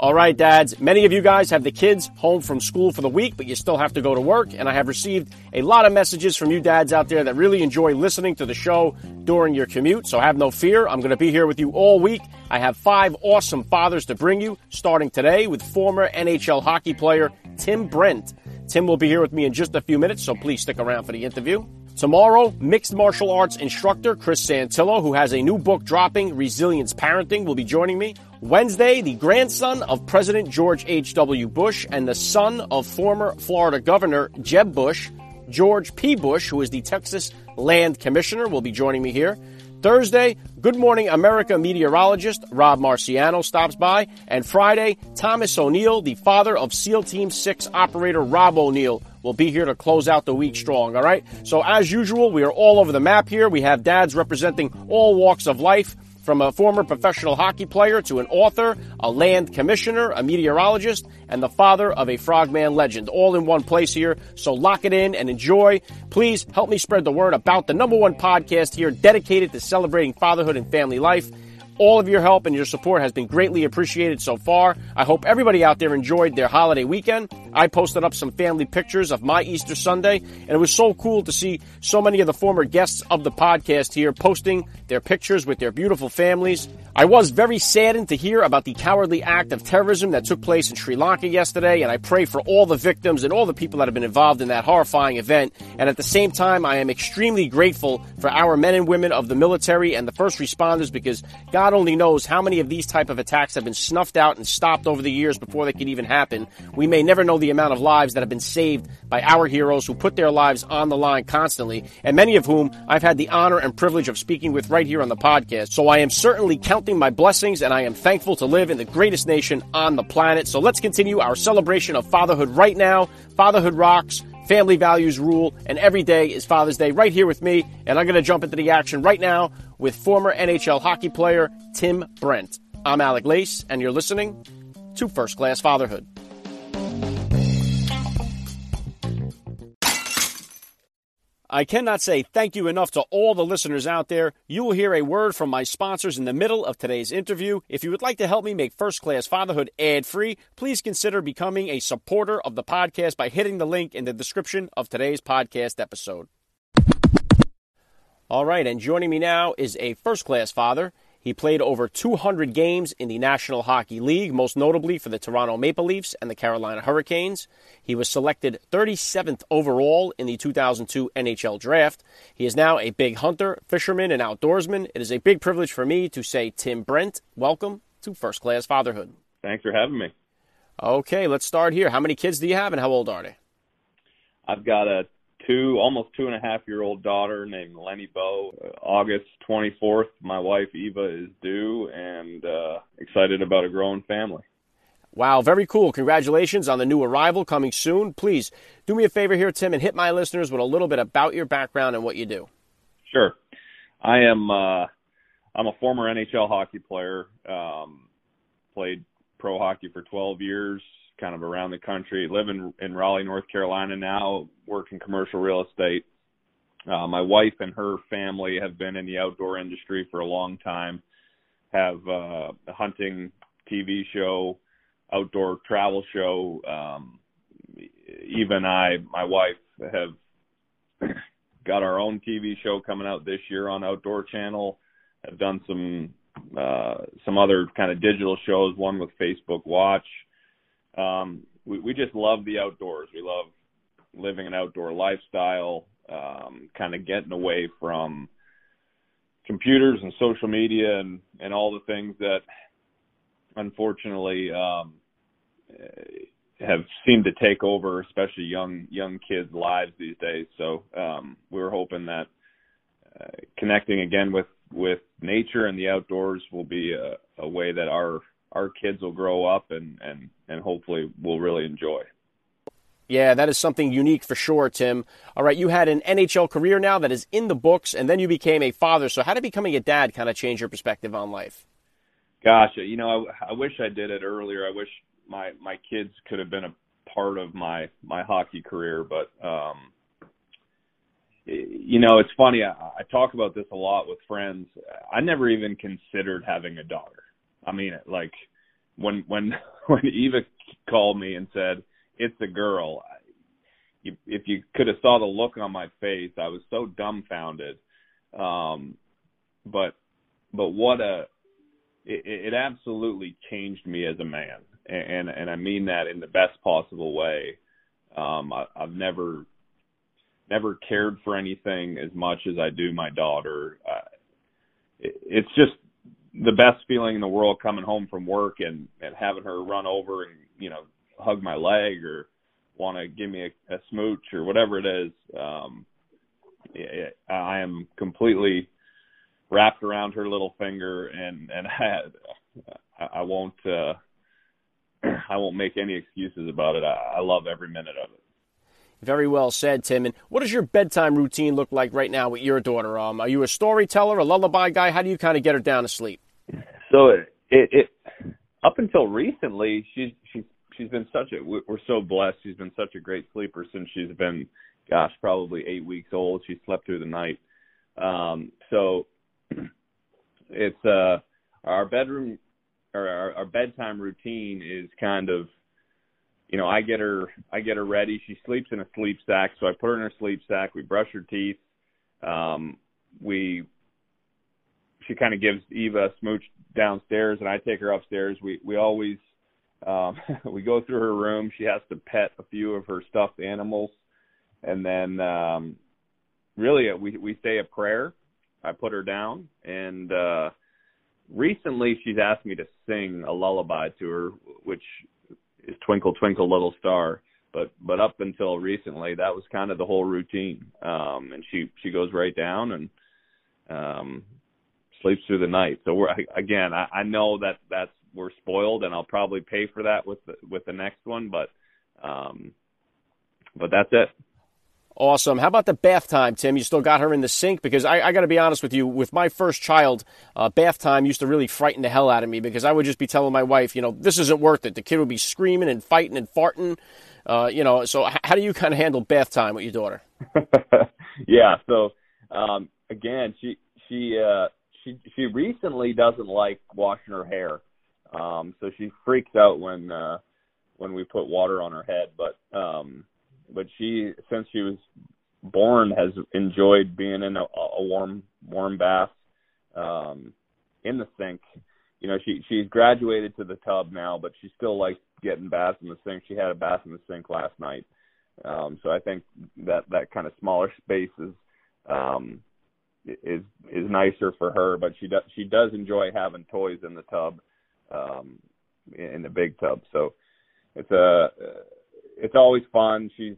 All right, dads. Many of you guys have the kids home from school for the week, but you still have to go to work. And I have received a lot of messages from you dads out there that really enjoy listening to the show during your commute. So have no fear. I'm going to be here with you all week. I have five awesome fathers to bring you, starting today with former NHL hockey player Tim Brent. Tim will be here with me in just a few minutes, so please stick around for the interview. Tomorrow, mixed martial arts instructor Chris Santillo, who has a new book dropping, Resilience Parenting, will be joining me. Wednesday, the grandson of President George H.W. Bush and the son of former Florida Governor Jeb Bush, George P. Bush, who is the Texas Land Commissioner, will be joining me here. Thursday, Good Morning America meteorologist Rob Marciano stops by. And Friday, Thomas O'Neill, the father of SEAL Team 6 operator Rob O'Neill, will be here to close out the week strong, all right? So, as usual, we are all over the map here. We have dads representing all walks of life from a former professional hockey player to an author, a land commissioner, a meteorologist, and the father of a frogman legend, all in one place here. So lock it in and enjoy. Please help me spread the word about the number one podcast here dedicated to celebrating fatherhood and family life. All of your help and your support has been greatly appreciated so far. I hope everybody out there enjoyed their holiday weekend. I posted up some family pictures of my Easter Sunday, and it was so cool to see so many of the former guests of the podcast here posting their pictures with their beautiful families. I was very saddened to hear about the cowardly act of terrorism that took place in Sri Lanka yesterday, and I pray for all the victims and all the people that have been involved in that horrifying event. And at the same time, I am extremely grateful for our men and women of the military and the first responders because God only knows how many of these type of attacks have been snuffed out and stopped over the years before they could even happen. We may never know the amount of lives that have been saved by our heroes who put their lives on the line constantly, and many of whom I've had the honor and privilege of speaking with right here on the podcast. So I am certainly counting my blessings and I am thankful to live in the greatest nation on the planet. So let's continue our celebration of fatherhood right now. Fatherhood rocks. Family values rule, and every day is Father's Day right here with me. And I'm going to jump into the action right now with former NHL hockey player Tim Brent. I'm Alec Lace, and you're listening to First Class Fatherhood. I cannot say thank you enough to all the listeners out there. You will hear a word from my sponsors in the middle of today's interview. If you would like to help me make First Class Fatherhood ad free, please consider becoming a supporter of the podcast by hitting the link in the description of today's podcast episode. All right, and joining me now is a first class father. He played over 200 games in the National Hockey League, most notably for the Toronto Maple Leafs and the Carolina Hurricanes. He was selected 37th overall in the 2002 NHL Draft. He is now a big hunter, fisherman, and outdoorsman. It is a big privilege for me to say, Tim Brent, welcome to First Class Fatherhood. Thanks for having me. Okay, let's start here. How many kids do you have, and how old are they? I've got a two, almost two and a half year old daughter named Leni Bow. August 24th, my wife Eva is due, and uh, excited about a growing family. Wow, very cool. Congratulations on the new arrival coming soon. Please do me a favor here, Tim, and hit my listeners with a little bit about your background and what you do. Sure. I am uh I'm a former NHL hockey player. Um played pro hockey for 12 years, kind of around the country. Live in in Raleigh, North Carolina now, work in commercial real estate. Uh, my wife and her family have been in the outdoor industry for a long time. Have uh, a hunting TV show, outdoor travel show. Um, even I, my wife, have got our own TV show coming out this year on Outdoor Channel. Have done some uh, some other kind of digital shows. One with Facebook Watch. Um, we, we just love the outdoors. We love living an outdoor lifestyle. Um, kind of getting away from computers and social media and and all the things that unfortunately um have seemed to take over especially young young kids lives these days so um we were hoping that uh, connecting again with with nature and the outdoors will be a, a way that our our kids will grow up and and and hopefully will really enjoy. Yeah, that is something unique for sure, Tim. All right, you had an NHL career now that is in the books, and then you became a father. So, how did becoming a dad kind of change your perspective on life? Gosh, you know, I, I wish I did it earlier. I wish my my kids could have been a part of my my hockey career, but um, you know, it's funny. I, I talk about this a lot with friends. I never even considered having a daughter. I mean, it. like when when when Eva called me and said it's a girl. You, if you could have saw the look on my face, I was so dumbfounded. Um, but but what a it, it absolutely changed me as a man, and and I mean that in the best possible way. Um, I, I've never never cared for anything as much as I do my daughter. Uh, it, it's just the best feeling in the world coming home from work and and having her run over and you know hug my leg or want to give me a, a smooch or whatever it is, um, it, I am completely wrapped around her little finger, and and I, I won't uh, I won't make any excuses about it. I, I love every minute of it. Very well said, Tim. And what does your bedtime routine look like right now with your daughter? Um, are you a storyteller, a lullaby guy? How do you kind of get her down to sleep? So it, it, it up until recently, she's she's she's been such a we're so blessed. She's been such a great sleeper since she's been, gosh, probably eight weeks old. She slept through the night. Um, so it's uh our bedroom or our, our bedtime routine is kind of you know i get her i get her ready she sleeps in a sleep sack so i put her in her sleep sack we brush her teeth um we she kind of gives eva a smooch downstairs and i take her upstairs we we always um, we go through her room. She has to pet a few of her stuffed animals, and then um, really uh, we we say a prayer. I put her down, and uh, recently she's asked me to sing a lullaby to her, which is Twinkle Twinkle Little Star. But but up until recently, that was kind of the whole routine. Um, and she she goes right down and um, sleeps through the night. So we're again, I, I know that that's we're spoiled, and I'll probably pay for that with the, with the next one. But um, but that's it. Awesome. How about the bath time, Tim? You still got her in the sink? Because I, I got to be honest with you, with my first child, uh, bath time used to really frighten the hell out of me because I would just be telling my wife, you know, this isn't worth it. The kid would be screaming and fighting and farting. Uh, you know, so how do you kind of handle bath time with your daughter? yeah. So um, again, she she uh, she she recently doesn't like washing her hair. Um, so she freaks out when uh, when we put water on her head. But um, but she since she was born has enjoyed being in a, a warm warm bath um, in the sink. You know, she she's graduated to the tub now, but she still likes getting baths in the sink. She had a bath in the sink last night. Um, so I think that that kind of smaller space is um, is is nicer for her, but she does she does enjoy having toys in the tub um, in the big tub. So it's a it's always fun. She's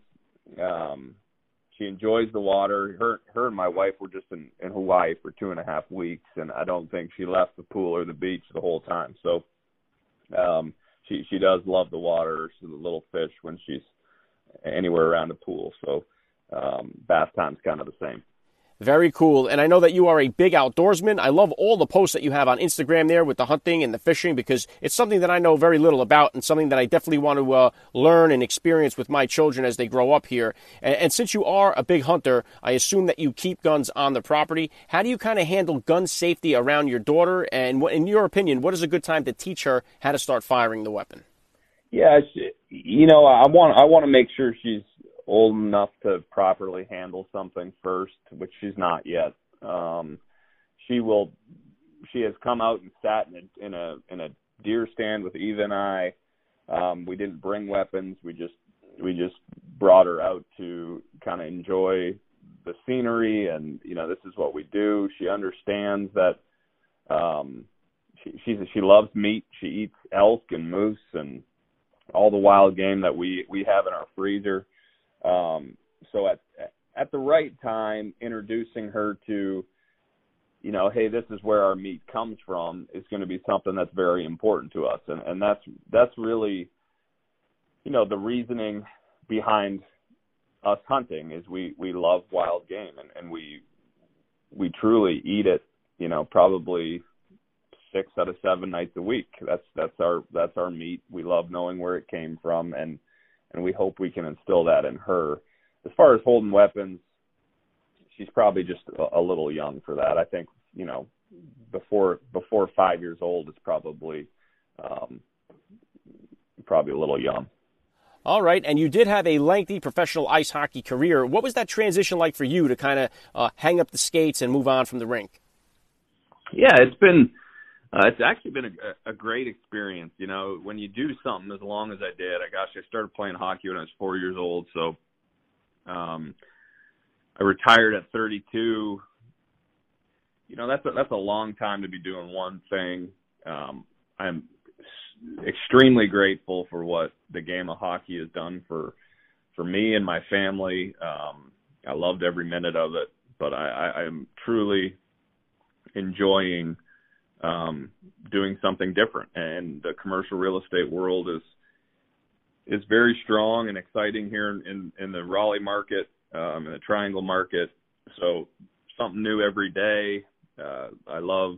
um, she enjoys the water. Her her and my wife were just in, in Hawaii for two and a half weeks, and I don't think she left the pool or the beach the whole time. So um, she she does love the water. She's a little fish when she's anywhere around the pool. So um, bath time's kind of the same. Very cool. And I know that you are a big outdoorsman. I love all the posts that you have on Instagram there with the hunting and the fishing because it's something that I know very little about and something that I definitely want to uh, learn and experience with my children as they grow up here. And, and, since you are a big hunter, I assume that you keep guns on the property. How do you kind of handle gun safety around your daughter? And what, in your opinion, what is a good time to teach her how to start firing the weapon? Yeah, you know, I want I want to make sure she's old enough to properly handle something first, which she's not yet. Um, she will. She has come out and sat in a in a in a deer stand with Eva and I. Um, we didn't bring weapons. We just we just brought her out to kind of enjoy the scenery and you know this is what we do. She understands that um she she's she loves meat. She eats elk and moose and all the wild game that we we have in our freezer. Um, so at at the right time, introducing her to you know, hey, this is where our meat comes from is going to be something that's very important to us, and and that's that's really, you know, the reasoning behind us hunting is we we love wild game and and we we truly eat it, you know, probably six out of seven nights a week. That's that's our that's our meat. We love knowing where it came from, and and we hope we can instill that in her. As far as holding weapons, she's probably just a, a little young for that. I think you know before before five years old is probably um, probably a little young. All right, and you did have a lengthy professional ice hockey career. What was that transition like for you to kind of uh, hang up the skates and move on from the rink? Yeah, it's been uh, it's actually been a, a great experience. You know, when you do something as long as I did, I gosh, I started playing hockey when I was four years old, so um, I retired at 32. You know, that's a, that's a long time to be doing one thing. Um, I'm extremely grateful for what the game of hockey has done for for me and my family. Um, I loved every minute of it, but I, I, I'm truly enjoying um, doing something different. And the commercial real estate world is is very strong and exciting here in, in, in the Raleigh market, um, in the Triangle market. So something new every day. Uh, I love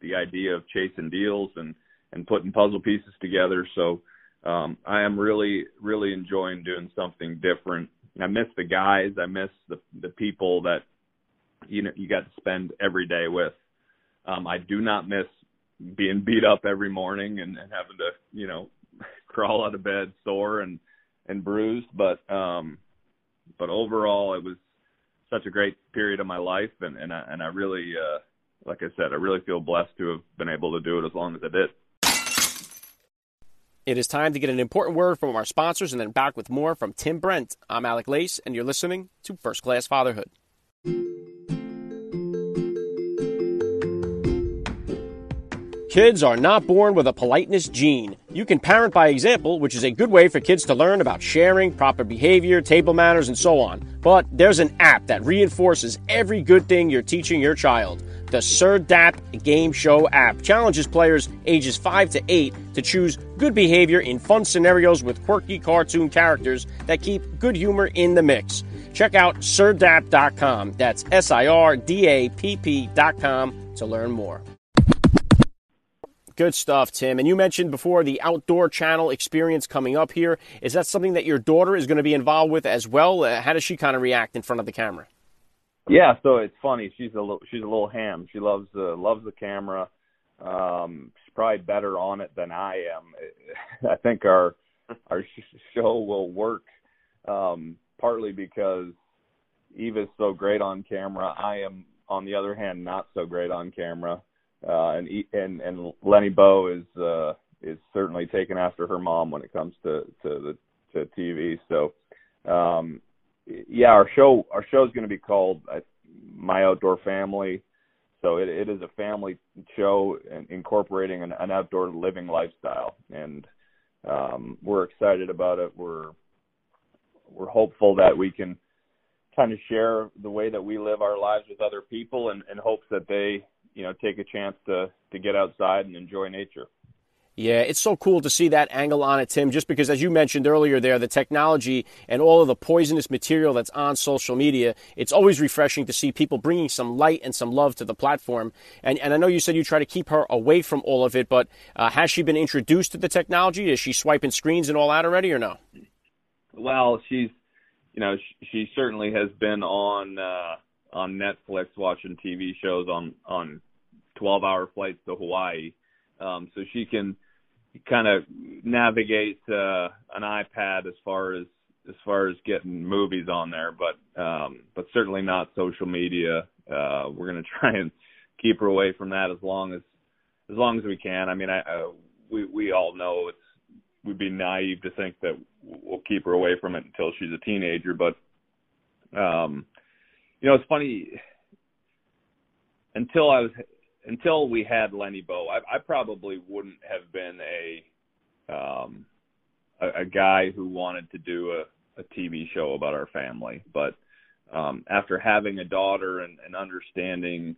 the idea of chasing deals and and putting puzzle pieces together. So um, I am really really enjoying doing something different. I miss the guys. I miss the the people that you know you got to spend every day with. Um, I do not miss being beat up every morning and, and having to you know crawl out of bed sore and and bruised, but um, but overall it was such a great period of my life, and and I, and I really, uh, like I said, I really feel blessed to have been able to do it as long as I did. It is time to get an important word from our sponsors and then back with more from Tim Brent. I'm Alec Lace, and you're listening to First Class Fatherhood. Kids are not born with a politeness gene. You can parent by example, which is a good way for kids to learn about sharing, proper behavior, table manners, and so on. But there's an app that reinforces every good thing you're teaching your child. The Sir SirDapp Game Show app challenges players ages 5 to 8 to choose good behavior in fun scenarios with quirky cartoon characters that keep good humor in the mix. Check out sirdapp.com. That's S I R D A P P.com to learn more. Good stuff, Tim. And you mentioned before the outdoor channel experience coming up here. Is that something that your daughter is going to be involved with as well? Uh, how does she kind of react in front of the camera? Yeah, so it's funny. She's a little, she's a little ham. She loves the loves the camera. Um, she's probably better on it than I am. I think our our show will work um, partly because Eva's so great on camera. I am, on the other hand, not so great on camera. Uh, and and and Leni Bow is uh, is certainly taken after her mom when it comes to to the to TV. So um, yeah, our show our show is going to be called uh, My Outdoor Family. So it, it is a family show incorporating an, an outdoor living lifestyle, and um, we're excited about it. We're we're hopeful that we can kind of share the way that we live our lives with other people, and, and hopes that they you know take a chance to to get outside and enjoy nature. Yeah, it's so cool to see that angle on it, Tim, just because, as you mentioned earlier there, the technology and all of the poisonous material that's on social media, it's always refreshing to see people bringing some light and some love to the platform. And, and I know you said you try to keep her away from all of it, but uh, has she been introduced to the technology? Is she swiping screens and all that already, or no? Well, she's, you know, she, she certainly has been on uh, on Netflix watching TV shows on on 12 hour flights to Hawaii. Um, so she can kind of navigate uh, an iPad as far as as far as getting movies on there, but um, but certainly not social media. Uh, we're going to try and keep her away from that as long as as long as we can. I mean, I, I we we all know it's we'd be naive to think that we'll keep her away from it until she's a teenager, but um, you know, it's funny. Until I was until we had Leni Bow, I, I probably wouldn't have been a um, a, a guy who wanted to do a, a TV show about our family. But um, after having a daughter and, and understanding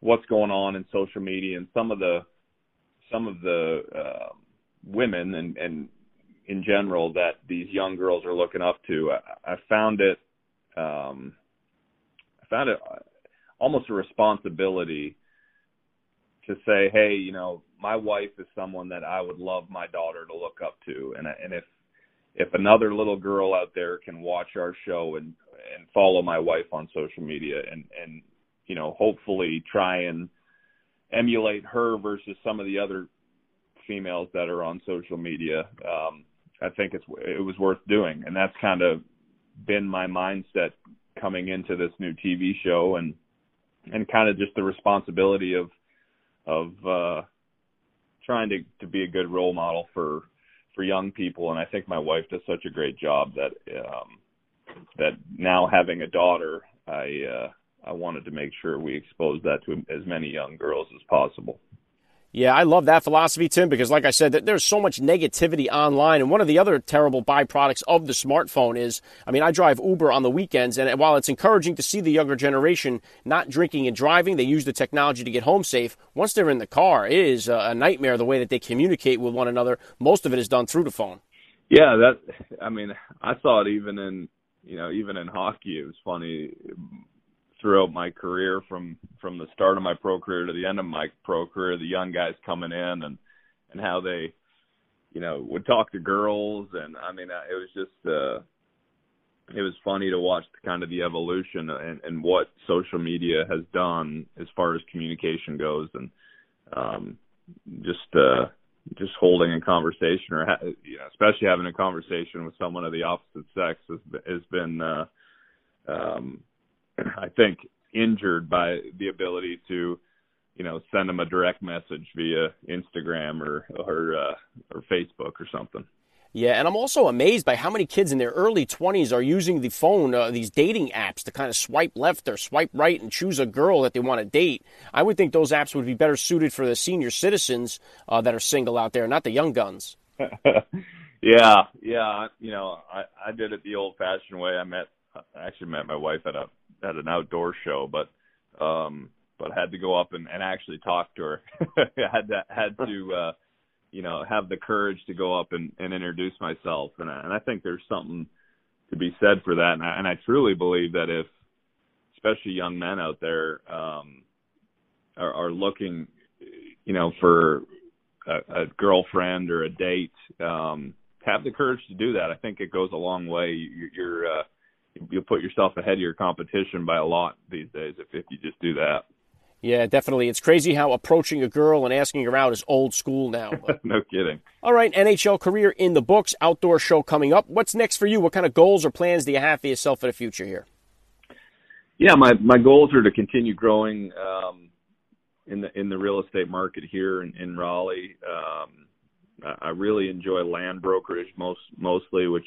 what's going on in social media and some of the some of the uh, women and and in general that these young girls are looking up to. I, I found it um, I found it almost a responsibility to say, hey, you know, my wife is someone that I would love my daughter to look up to, and and if if another little girl out there can watch our show and and follow my wife on social media and and you know hopefully try and emulate her versus some of the other females that are on social media um i think it's it was worth doing. And that's kind of been my mindset coming into this new tv show and and kind of just the responsibility of of uh trying to to be a good role model for for young people and I think my wife does such a great job that um that now having a daughter I uh I wanted to make sure we expose that to as many young girls as possible. Yeah, I love that philosophy, Tim, because like I said, there's so much negativity online. And one of the other terrible byproducts of the smartphone is, I mean, I drive Uber on the weekends, and while it's encouraging to see the younger generation not drinking and driving, they use the technology to get home safe. Once they're in the car, it is a nightmare the way that they communicate with one another. Most of it is done through the phone. Yeah, that, I mean, I saw it even in, you know, even in hockey. It was funny throughout my career from from the start of my pro career to the end of my pro career the young guys coming in and and how they you know would talk to girls. And i mean it was just uh it was funny to watch the kind of the evolution and and what social media has done as far as communication goes. And um just uh just holding a conversation or ha- you know especially having a conversation with someone of the opposite sex has has been uh um I think injured by the ability to, you know, send them a direct message via Instagram or or uh, or Facebook or something. Yeah, and I'm also amazed by how many kids in their early 20s are using the phone, uh, these dating apps, to kind of swipe left or swipe right and choose a girl that they want to date. I would think those apps would be better suited for the senior citizens uh, that are single out there, not the young guns. yeah, yeah. You know, I, I did it the old-fashioned way. I met, I actually met my wife at a at an outdoor show, but um but had to go up and, and actually talk to her. had to had to uh you know have the courage to go up and, and introduce myself, and I, and I think there's something to be said for that, and I, and I truly believe that if especially young men out there um are, are looking you know for a, a girlfriend or a date um have the courage to do that. I think it goes a long way. You, you're uh, you'll put yourself ahead of your competition by a lot these days if, if you just do that. Yeah, definitely. It's crazy how approaching a girl and asking her out is old school now. no kidding. All right, NHL career in the books, outdoor show coming up. What's next for you? What kind of goals or plans do you have for yourself for the future here? Yeah, my my goals are to continue growing um, in the in the real estate market here in, in Raleigh. Um, I really enjoy land brokerage most mostly, which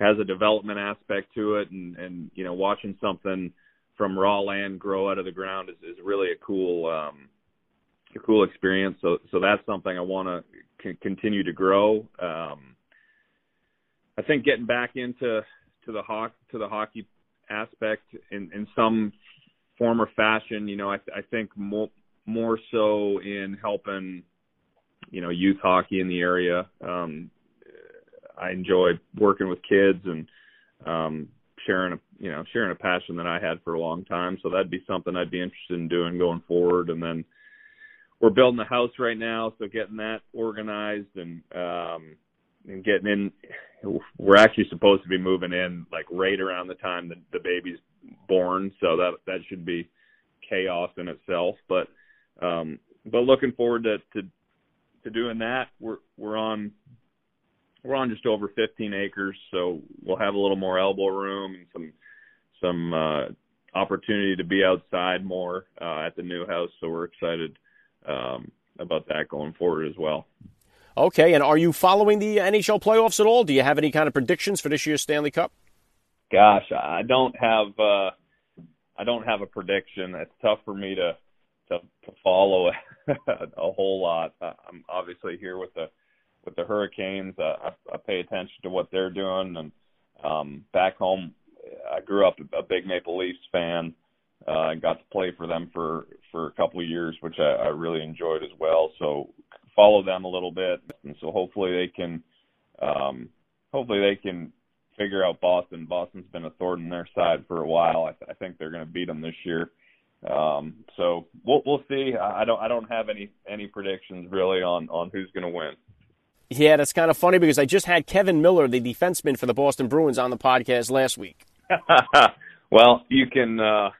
has a development aspect to it and and you know watching something from raw land grow out of the ground is is really a cool um a cool experience. So so that's something I want to c- continue to grow. Um I think getting back into to the hawk to the hockey aspect in in some form or fashion you know I I think more more so in helping you know youth hockey in the area. Um I enjoy working with kids and um sharing a you know sharing a passion that I had for a long time. So that'd be something I'd be interested in doing going forward. And then we're building a house right now, so getting that organized and um and getting in. We're actually supposed to be moving in like right around the time that the baby's born, so that that should be chaos in itself. But um but looking forward to to to doing that. We're we're on we're on just over 15 acres, so we'll have a little more elbow room and some some uh, opportunity to be outside more uh, at the new house. So we're excited um, about that going forward as well. Okay, and are you following the NHL playoffs at all? Do you have any kind of predictions for this year's Stanley Cup? Gosh, I don't have uh, I don't have a prediction. It's tough for me to to, to follow a whole lot. I'm obviously here with the with the Hurricanes. Uh, I, I pay attention to what they're doing, and um, back home, I grew up a big Maple Leafs fan. uh, and got to play for them for for a couple of years, which I, I really enjoyed as well. So follow them a little bit, and so hopefully they can um, hopefully they can figure out Boston. Boston's been a thorn in their side for a while. I, th- I think they're going to beat them this year. Um, so we'll we'll see. I don't I don't have any any predictions really on on who's going to win. Yeah, that's kind of funny because I just had Kevan Miller, the defenseman for the Boston Bruins, on the podcast last week. well, you can uh,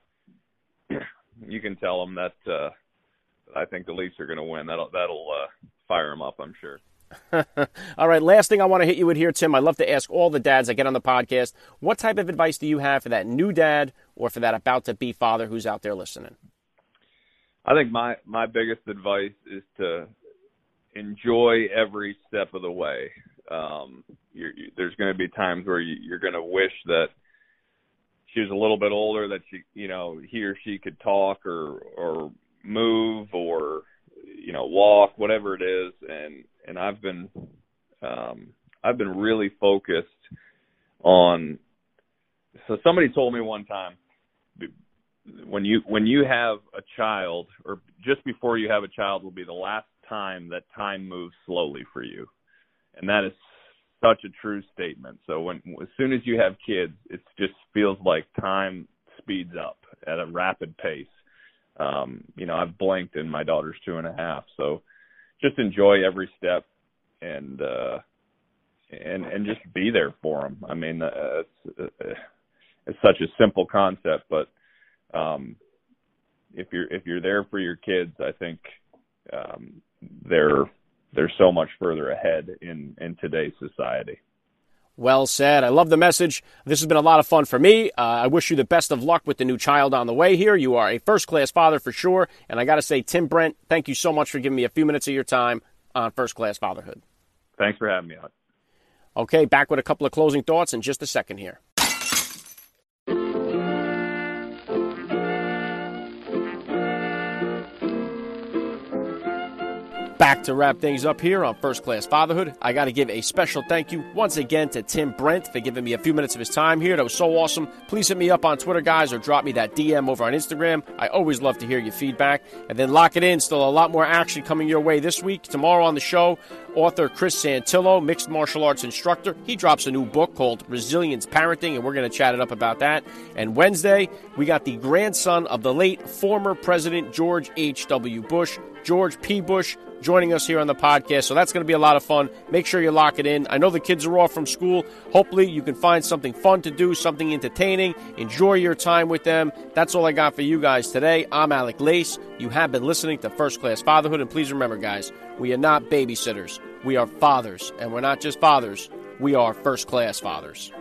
you can tell them that uh, I think the Leafs are going to win. That'll that'll uh, fire them up, I'm sure. all right, last thing I want to hit you with here, Tim. I love to ask all the dads I get on the podcast, what type of advice do you have for that new dad or for that about to be father who's out there listening? I think my my biggest advice is to enjoy every step of the way. Um, you're, you, there's going to be times where you, you're going to wish that she was a little bit older, that she, you know, he or she could talk or or move or you know walk, whatever it is, and and I've been um, I've been really focused on. So somebody told me one time when you when you have a child or just before you have a child will be the last time that time moves slowly for you. And that is such a true statement. So when as soon as you have kids it just feels like time speeds up at a rapid pace. Um you know i've blinked and my daughter's two and a half. So just enjoy every step and uh and and just be there for them i mean uh, it's uh, it's such a simple concept but um if you're if you're there for your kids i think um they're they're so much further ahead in in today's society well said. I love the message. This has been a lot of fun for me. Uh, I wish you the best of luck with the new child on the way here. You are a first class father for sure. And I got to say, Tim Brent, thank you so much for giving me a few minutes of your time on First Class Fatherhood. Thanks for having me on. Okay, back with a couple of closing thoughts in just a second here. Back to wrap things up here on First Class Fatherhood. I got to give a special thank you once again to Tim Brent for giving me a few minutes of his time here. That was so awesome. Please hit me up on Twitter, guys, or drop me that DM over on Instagram. I always love to hear your feedback. And then lock it in. Still a lot more action coming your way this week. Tomorrow on the show, author Chris Santillo, mixed martial arts instructor, he drops a new book called Resilience Parenting, and we're going to chat it up about that. And Wednesday, we got the grandson of the late former President George H.W. Bush, George P. Bush joining us here on the podcast. So that's going to be a lot of fun. Make sure you lock it in. I know the kids are off from school. Hopefully, you can find something fun to do, something entertaining. Enjoy your time with them. That's all I got for you guys today. I'm Alec Lace. You have been listening to First Class Fatherhood. And please remember, guys, we are not babysitters. We are fathers. And we're not just fathers, we are first class fathers.